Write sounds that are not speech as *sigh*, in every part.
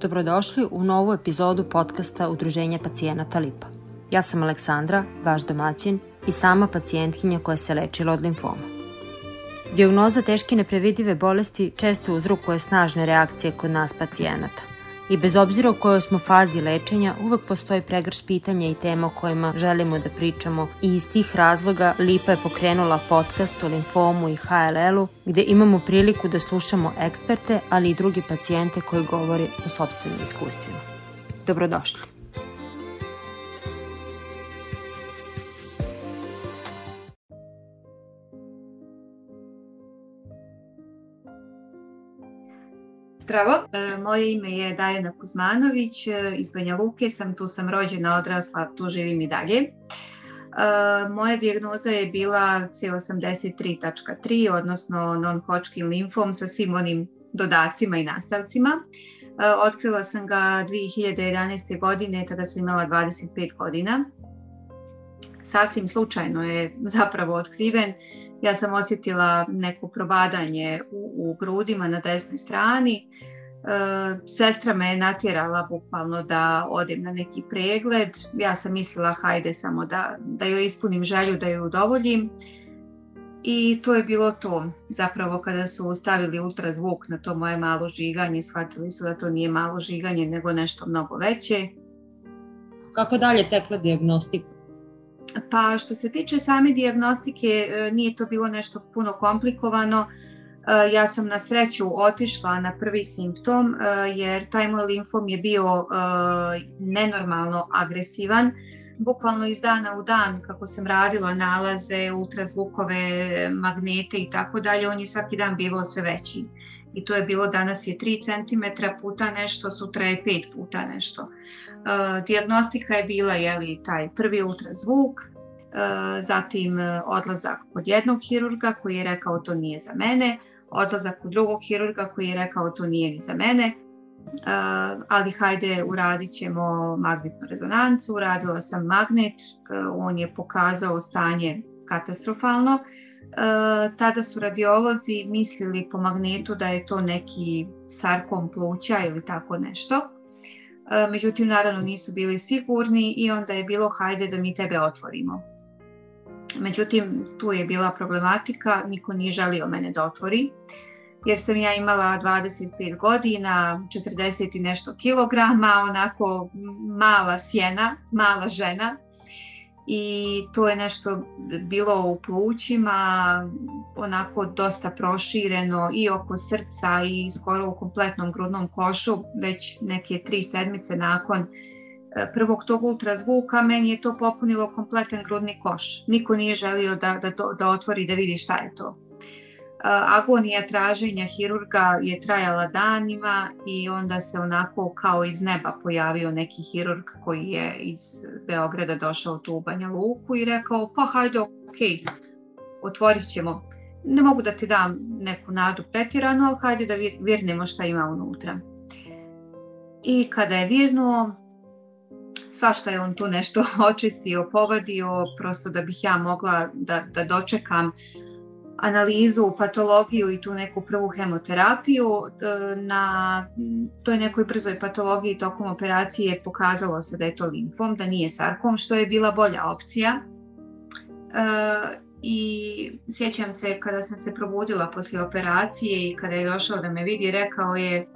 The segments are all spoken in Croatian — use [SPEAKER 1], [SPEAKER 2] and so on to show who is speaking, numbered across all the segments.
[SPEAKER 1] Dobrodošli u novu epizodu podcasta Udruženja pacijenata Lipa. Ja sam Aleksandra, vaš domaćin i sama pacijentkinja koja se lečila od limfoma. Diagnoza teške neprevidive bolesti često uzrokuje snažne reakcije kod nas pacijenata – I bez obzira u kojoj smo fazi lečenja, uvek postoji pregrš pitanja i tema o kojima želimo da pričamo i iz tih razloga Lipa je pokrenula podcast o limfomu i HLL-u gde imamo priliku da slušamo eksperte, ali i druge pacijente koji govori o sobstvenim iskustvima. Dobrodošli.
[SPEAKER 2] Zdravo, e, moje ime je Dajana Kuzmanović, e, iz Banja Luke sam, tu sam rođena, odrasla, tu živim i dalje. E, moja dijagnoza je bila C83.3, odnosno non-Hodgkin limfom sa svim onim dodacima i nastavcima. Otkrila sam ga 2011. godine, tada sam imala 25 godina. Sasvim slučajno je zapravo otkriven ja sam osjetila neko probadanje u, u grudima na desnoj strani. E, sestra me je natjerala bukvalno da odem na neki pregled. Ja sam mislila hajde samo da, da joj ispunim želju, da joj udovoljim. I to je bilo to. Zapravo kada su stavili ultrazvuk na to moje malo žiganje, shvatili su da to nije malo žiganje nego nešto mnogo veće.
[SPEAKER 1] Kako dalje tekla diagnostika?
[SPEAKER 2] Pa što se tiče same diagnostike, e, nije to bilo nešto puno komplikovano. E, ja sam na sreću otišla na prvi simptom e, jer taj moj limfom je bio nenormalno agresivan. Bukvalno iz dana u dan kako sam radila nalaze, ultrazvukove, magnete i tako dalje, on je svaki dan bivao sve veći. I to je bilo danas je 3 cm puta nešto, sutra je 5 puta nešto. Uh, diagnostika je bila jeli, taj prvi ultrazvuk, uh, zatim uh, odlazak kod jednog hirurga koji je rekao to nije za mene, odlazak kod drugog hirurga koji je rekao to nije ni za mene, uh, ali hajde uradit ćemo magnetnu rezonancu, uradila sam magnet, on je pokazao stanje katastrofalno, tada su radiolozi mislili po magnetu da je to neki sarkom pluća ili tako nešto, E, međutim naravno nisu bili sigurni i onda je bilo hajde da mi tebe otvorimo. Međutim, tu je bila problematika, niko nije želio mene da otvori, jer sam ja imala 25 godina, 40 i nešto kilograma, onako mala sjena, mala žena, i to je nešto bilo u plućima onako dosta prošireno i oko srca i skoro u kompletnom grudnom košu već neke tri sedmice nakon e, prvog tog ultrazvuka meni je to popunilo kompletan grudni koš. Niko nije želio da, da, da otvori da vidi šta je to agonija traženja hirurga je trajala danima i onda se onako kao iz neba pojavio neki hirurg koji je iz Beograda došao tu u Banja Luku i rekao pa hajde ok, otvorit ćemo. Ne mogu da ti dam neku nadu pretiranu, ali hajde da virnemo šta ima unutra. I kada je virnuo, svašta je on tu nešto *laughs* očistio, povadio, prosto da bih ja mogla da, da dočekam analizu, patologiju i tu neku prvu hemoterapiju. E, na toj nekoj brzoj patologiji tokom operacije pokazalo se da je to limfom, da nije sarkom, što je bila bolja opcija. E, I sjećam se kada sam se probudila posle operacije i kada je došao da me vidi, rekao je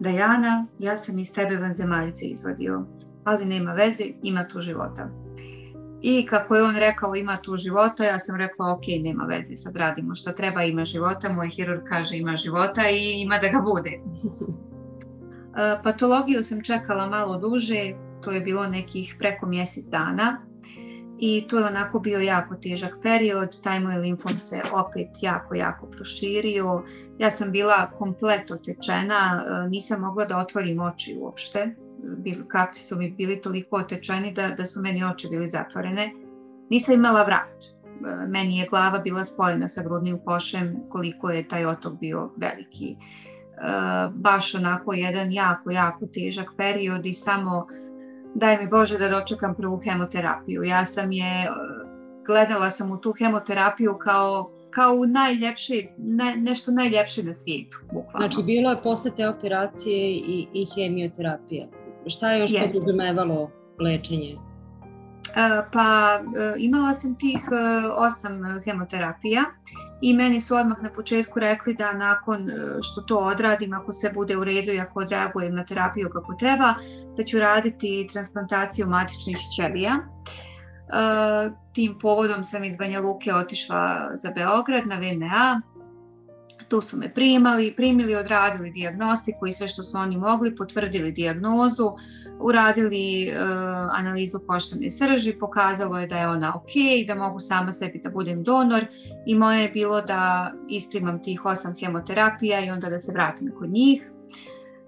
[SPEAKER 2] Dajana, ja sam iz tebe vanzemaljice izvadio, ali nema veze, ima tu života. I kako je on rekao ima tu života, ja sam rekla ok, nema veze, sad radimo što treba, ima života, moj hirurg kaže ima života i ima da ga bude. *laughs* E, patologiju sam čekala malo duže, to je bilo nekih preko mjesec dana i to je onako bio jako težak period, taj moj limfom se opet jako, jako proširio. Ja sam bila komplet otečena, e, nisam mogla da otvorim oči uopšte bil, kapci su mi bili toliko otečeni da, da su meni oči bili zatvorene. Nisam imala vrat. E, meni je glava bila spojena sa grudnim košem koliko je taj otok bio veliki. E, baš onako jedan jako, jako težak period i samo daj mi Bože da dočekam prvu hemoterapiju. Ja sam je, gledala sam u tu hemoterapiju kao kao u najljepše, ne, nešto najljepše na svijetu, bukvalno.
[SPEAKER 1] Znači, bilo je posle te operacije i, i hemioterapija. Šta je još yes. podrazumevalo lečenje?
[SPEAKER 2] Pa imala sam tih osam hemoterapija i meni su odmah na početku rekli da nakon što to odradim, ako sve bude u redu i ako odreagujem na terapiju kako treba, da ću raditi transplantaciju matičnih ćelija. Tim povodom sam iz Banja Luke otišla za Beograd na VMA. Tu su me primali, primili, odradili diagnostiku i sve što su oni mogli, potvrdili dijagnozu uradili uh, analizu koštane srži, pokazalo je da je ona ok, da mogu sama sebi da budem donor i moje je bilo da isprimam tih osam hemoterapija i onda da se vratim kod njih.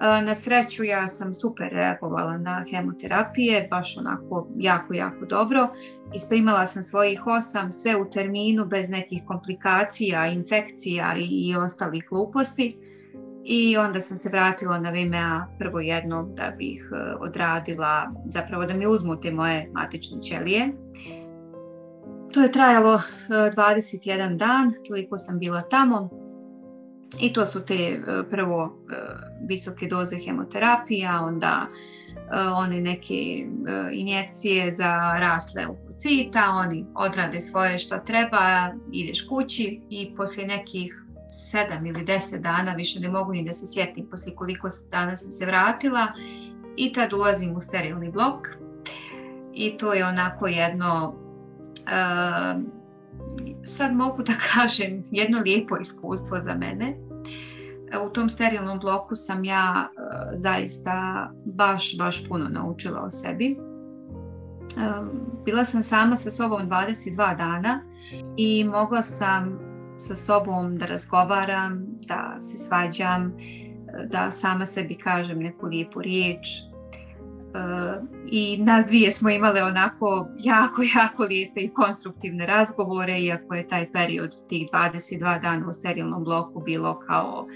[SPEAKER 2] Na sreću ja sam super reagovala na hemoterapije, baš onako jako, jako dobro. Isprimala sam svojih osam, sve u terminu, bez nekih komplikacija, infekcija i, ostalih gluposti i onda sam se vratila na VMA prvo jednom da bih e, odradila, zapravo da mi uzmu te moje matične ćelije. To je trajalo 21 e, dan, toliko sam bila tamo i to su te e, prvo visoke doze hemoterapija, onda one neke injekcije za rasle leukocita, oni odrade svoje što treba, ideš kući i poslije nekih sedam ili deset dana, više ne mogu ni da se sjetim poslije koliko dana sam se vratila i tad ulazim u sterilni blok. I to je onako jedno sad mogu da *laughs* kažem jedno lijepo iskustvo za mene u tom sterilnom bloku sam ja uh, zaista baš, baš puno naučila o sebi. Uh, bila sam sama sa sobom 22 dana i mogla sam sa sobom da razgovaram, da se svađam, da sama sebi kažem neku lijepu riječ. I nas dvije smo imale onako jako, jako lijepe i konstruktivne razgovore, iako je taj period tih 22 dana u sterilnom bloku bilo kao,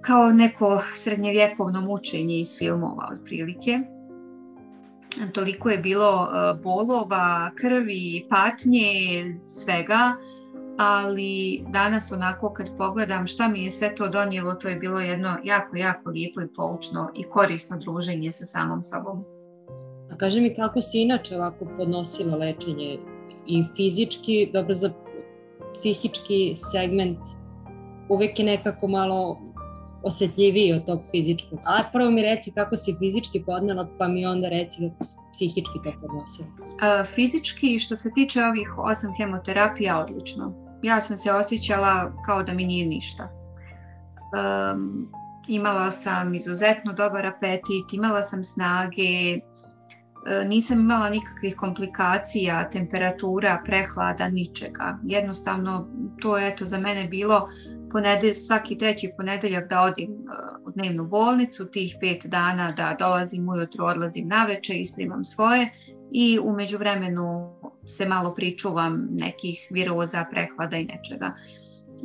[SPEAKER 2] kao neko srednjevjekovno mučenje iz filmova otprilike. Toliko je bilo uh, bolova, krvi, patnje, svega ali danas onako kad pogledam šta mi je sve to donijelo, to je bilo jedno jako, jako lijepo i poučno i korisno druženje sa samom sobom.
[SPEAKER 1] A kaži mi kako si inače ovako podnosila lečenje i fizički, dobro za psihički segment uvek je nekako malo osjetljiviji od tog fizičkog. A prvo mi reci kako si fizički podnela, pa mi onda reci kako si psihički to podnosila.
[SPEAKER 2] Fizički, što se tiče ovih osam hemoterapija, odlično ja sam se osjećala kao da mi nije ništa. Um, imala sam izuzetno dobar apetit, imala sam snage, e, nisam imala nikakvih komplikacija, temperatura, prehlada, ničega. Jednostavno, to je eto za mene bilo ponedelj, svaki treći ponedeljak da odim uh, u dnevnu bolnicu, tih pet dana da dolazim ujutro, odlazim na veče, isprimam svoje i umeđu vremenu se malo pričuvam nekih viroza, prehlada i nečega.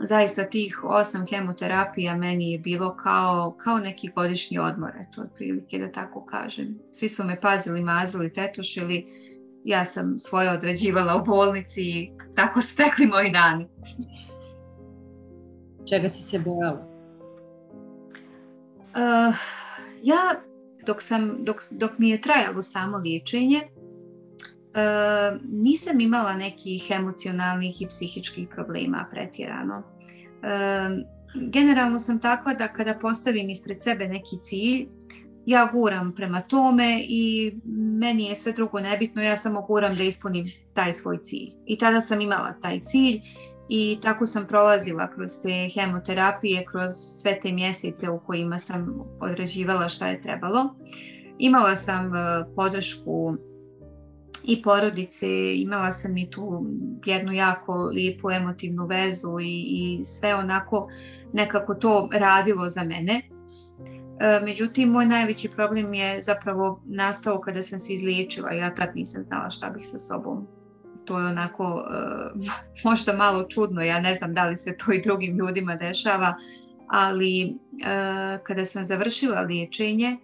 [SPEAKER 2] Zaista tih osam hemoterapija meni je bilo kao, kao neki godišnji odmor, eto, otprilike da tako kažem. Svi su me pazili, mazili, tetošili, ja sam svoje odrađivala u bolnici i tako su tekli moji dani.
[SPEAKER 1] Čega si se bojala?
[SPEAKER 2] Uh, ja, dok, sam, dok, dok mi je trajalo samo liječenje, nisam imala nekih emocionalnih i psihičkih problema pretjerano. Uh, generalno sam takva da kada postavim ispred sebe neki cilj, ja guram prema tome i meni je sve drugo nebitno, ja samo guram da ispunim taj svoj cilj. I tada sam imala taj cilj i tako sam prolazila kroz te hemoterapije, kroz sve te mjesece u kojima sam odrađivala šta je trebalo. Imala sam podršku i porodice, imala sam i tu jednu jako lijepu emotivnu vezu i, i sve onako nekako to radilo za mene. E, međutim, moj najveći problem je zapravo nastao kada sam se izliječila. Ja tad nisam znala šta bih sa sobom. To je onako uh, *laughs* možda malo čudno, ja ne znam da li se to i drugim ljudima dešava, ali uh, kada sam završila liječenje,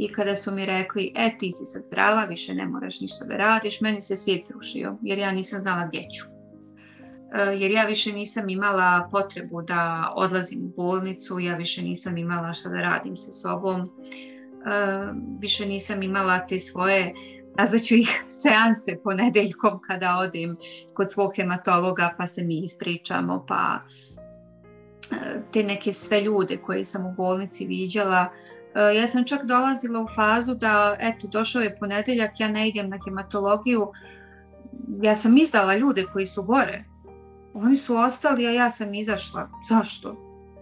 [SPEAKER 2] i kada su mi rekli, e ti si sad zdrava, više ne moraš ništa da radiš, meni se svijet srušio jer ja nisam znala gdje ću. jer ja više nisam imala potrebu da odlazim u bolnicu, ja više nisam imala šta da radim sa sobom, više nisam imala te svoje nazvaću ih *laughs* seanse ponedeljkom kada odim kod svog hematologa pa se mi ispričamo pa te neke sve ljude koje sam u bolnici viđala. Ja sam čak dolazila u fazu da eto došao je ponedeljak, ja ne idem na hematologiju, ja sam izdala ljude koji su gore. Oni su ostali, a ja sam izašla. Zašto?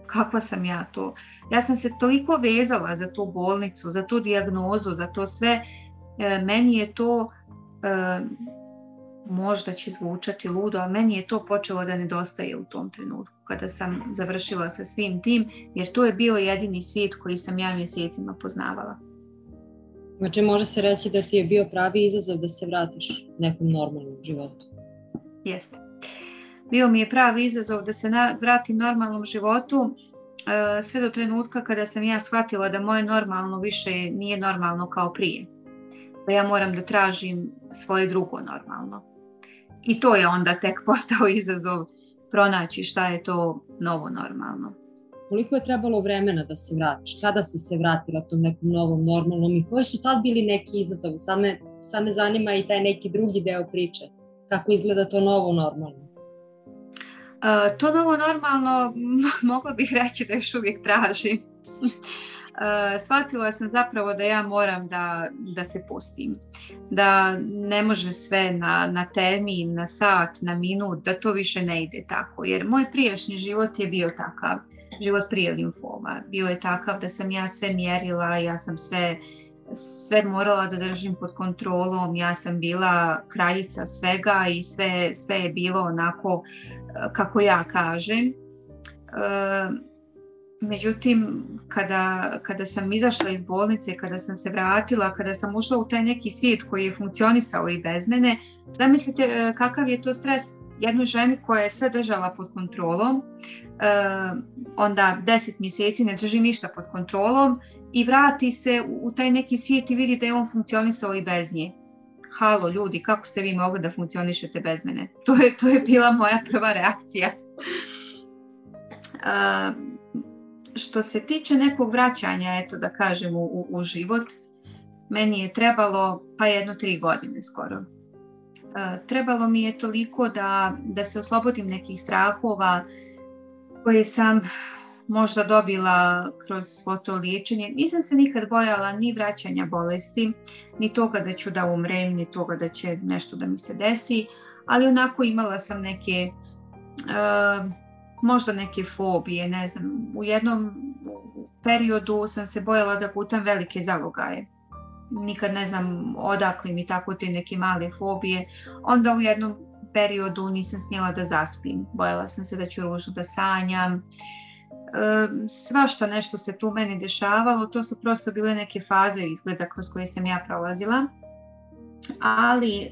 [SPEAKER 2] Kakva sam ja to? Ja sam se toliko vezala za tu bolnicu, za tu dijagnozu, za to sve. E, meni je to, e, možda će zvučati ludo, a meni je to počelo da nedostaje u tom trenutku kada sam završila sa svim tim, jer to je bio jedini svijet koji sam ja mjesecima poznavala.
[SPEAKER 1] Znači može se reći da ti je bio pravi izazov da se vratiš nekom normalnom životu.
[SPEAKER 2] Jeste. Bio mi je pravi izazov da se vratim normalnom životu e, sve do trenutka kada sam ja shvatila da moje normalno više nije normalno kao prije. Da ja moram da tražim svoje drugo normalno. I to je onda tek *laughs* postao izazov pronaći šta je to novo normalno.
[SPEAKER 1] Koliko je trebalo vremena da se vratiš? Kada si se vratila tom nekom novom normalnom i koji su tad bili neki izazovi? Same, same zanima i taj neki drugi deo priče. Kako izgleda to novo normalno?
[SPEAKER 2] Uh, to novo normalno *laughs* mogla bih reći da još uvijek tražim. Uh, shvatila sam zapravo da ja moram da, da se pustim. Da ne može sve na, na termin, na sat, na minut, da to više ne ide tako. Jer moj prijašnji život je bio takav život prije limfoma. Bio je takav da sam ja sve mjerila, ja sam sve, sve morala da držim pod kontrolom, ja sam bila kraljica svega i sve, sve je bilo onako e, kako ja kažem. E, međutim, kada, kada sam izašla iz bolnice, kada sam se vratila, kada sam ušla u taj neki svijet koji je funkcionisao i bez mene, zamislite e, kakav je to stres jednoj ženi koja je sve držala pod kontrolom, onda deset mjeseci ne drži ništa pod kontrolom i vrati se u taj neki svijet i vidi da je on funkcionisao i bez nje. Halo ljudi, kako ste vi mogli da funkcionišete bez mene? To je, to je bila moja prva reakcija. Što se tiče nekog vraćanja, eto da kažem, u, u život, meni je trebalo pa jedno tri godine skoro. trebalo mi je toliko da, da se oslobodim nekih strahova, koje sam možda dobila kroz svo to liječenje. Nisam se nikad bojala ni vraćanja bolesti, ni toga da ću da umrem, ni toga da će nešto da mi se desi, ali onako imala sam neke, uh, možda neke fobije, ne znam. U jednom periodu sam se bojala da putam velike zalogaje. Nikad ne znam odakle mi tako te neke male fobije. Onda u jednom periodu nisam smjela da zaspim. Bojala sam se da ću ružno da sanjam. Svašta nešto se tu meni dešavalo. To su prosto bile neke faze izgleda kroz koje sam ja prolazila. Ali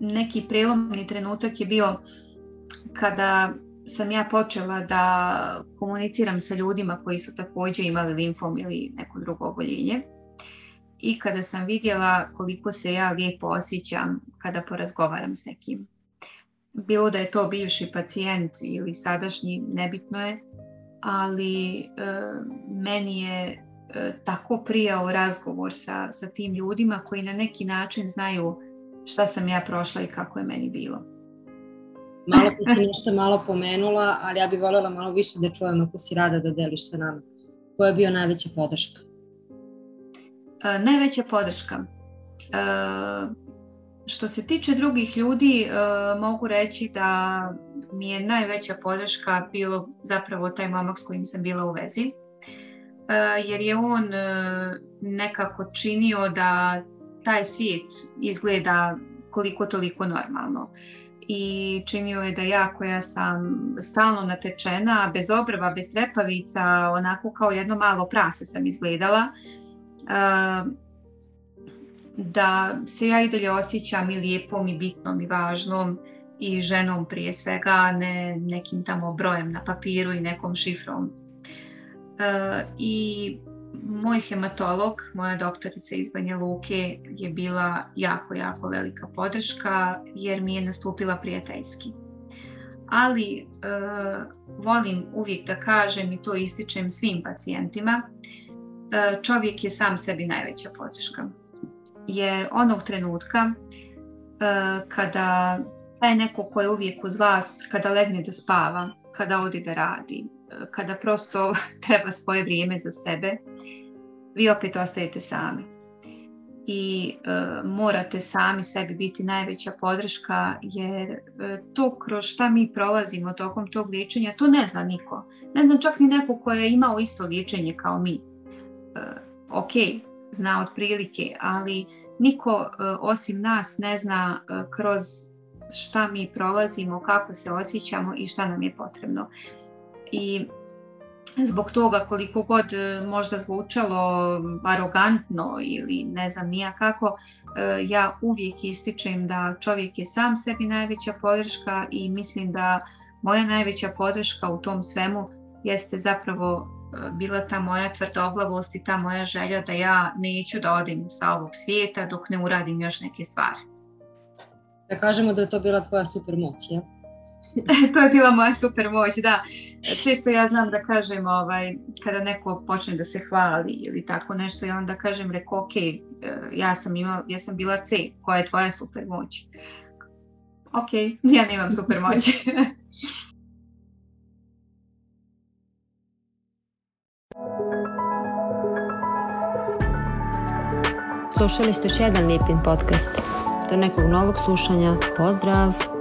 [SPEAKER 2] neki prelomni trenutak je bio kada sam ja počela da komuniciram sa ljudima koji su također imali limfom ili neko drugo oboljenje. I kada sam vidjela koliko se ja lijepo osjećam kada porazgovaram s nekim bilo da je to bivši pacijent ili sadašnji, nebitno je, ali e, meni je e, tako prijao razgovor sa, sa tim ljudima koji na neki način znaju šta sam ja prošla i kako je meni bilo.
[SPEAKER 1] Malo pa si *laughs* nešto malo pomenula, ali ja bih voljela malo više da čujem ako si rada da deliš sa nama. Koja je bio najveća podrška?
[SPEAKER 2] E, najveća podrška? E, što se tiče drugih ljudi, e, mogu reći da mi je najveća podrška bio zapravo taj momak s kojim sam bila u vezi. E, jer je on nekako činio da taj svijet izgleda koliko toliko normalno. I činio je da ja koja sam stalno natečena, bez obrva, bez trepavica, onako kao jedno malo prase sam izgledala da se ja i dalje osjećam i lijepom i bitnom i važnom i ženom prije svega, ne nekim tamo brojem na papiru i nekom šifrom. E, I moj hematolog, moja doktorica iz Banja Luke je bila jako, jako velika podrška jer mi je nastupila prijateljski. ali e, volim uvijek da kažem i to ističem svim pacijentima, e, čovjek je sam sebi najveća podrška. Jer onog trenutka e, kada taj neko ko je uvijek uz vas, kada legne da spava, kada odi da radi, kada prosto *laughs* treba svoje vrijeme za sebe, vi opet ostajete sami. I e, morate sami sebi biti najveća podrška jer e, to kroz šta mi prolazimo tokom tog liječenja, to ne zna niko. Ne znam čak ni neko ko je imao isto liječenje kao mi. E, ok, zna otprilike, ali niko e, osim nas ne zna kroz šta mi prolazimo, kako se osjećamo i šta nam je potrebno. I zbog toga koliko god e, možda zvučalo arogantno ili ne znam nija kako, e, ja uvijek ističem da čovjek je sam sebi najveća podrška i mislim da moja najveća podrška u tom svemu jeste zapravo e, bila ta moja tvrdoglavost i ta moja želja da ja neću da odim sa ovog svijeta dok ne uradim još neke stvari.
[SPEAKER 1] Da kažemo da je to bila tvoja super moć, ja? *laughs*
[SPEAKER 2] to je bila moja super moć, da. Često ja znam da kažem ovaj, kada neko počne da se hvali ili tako nešto, ja onda kažem, reko, ok, e, ja sam, ima, ja sam bila C, koja je tvoja super moć? Ok, *laughs* ja nemam super moć. *laughs*
[SPEAKER 1] Slušali ste još jedan Lipin podcast. Do nekog novog slušanja. Pozdrav!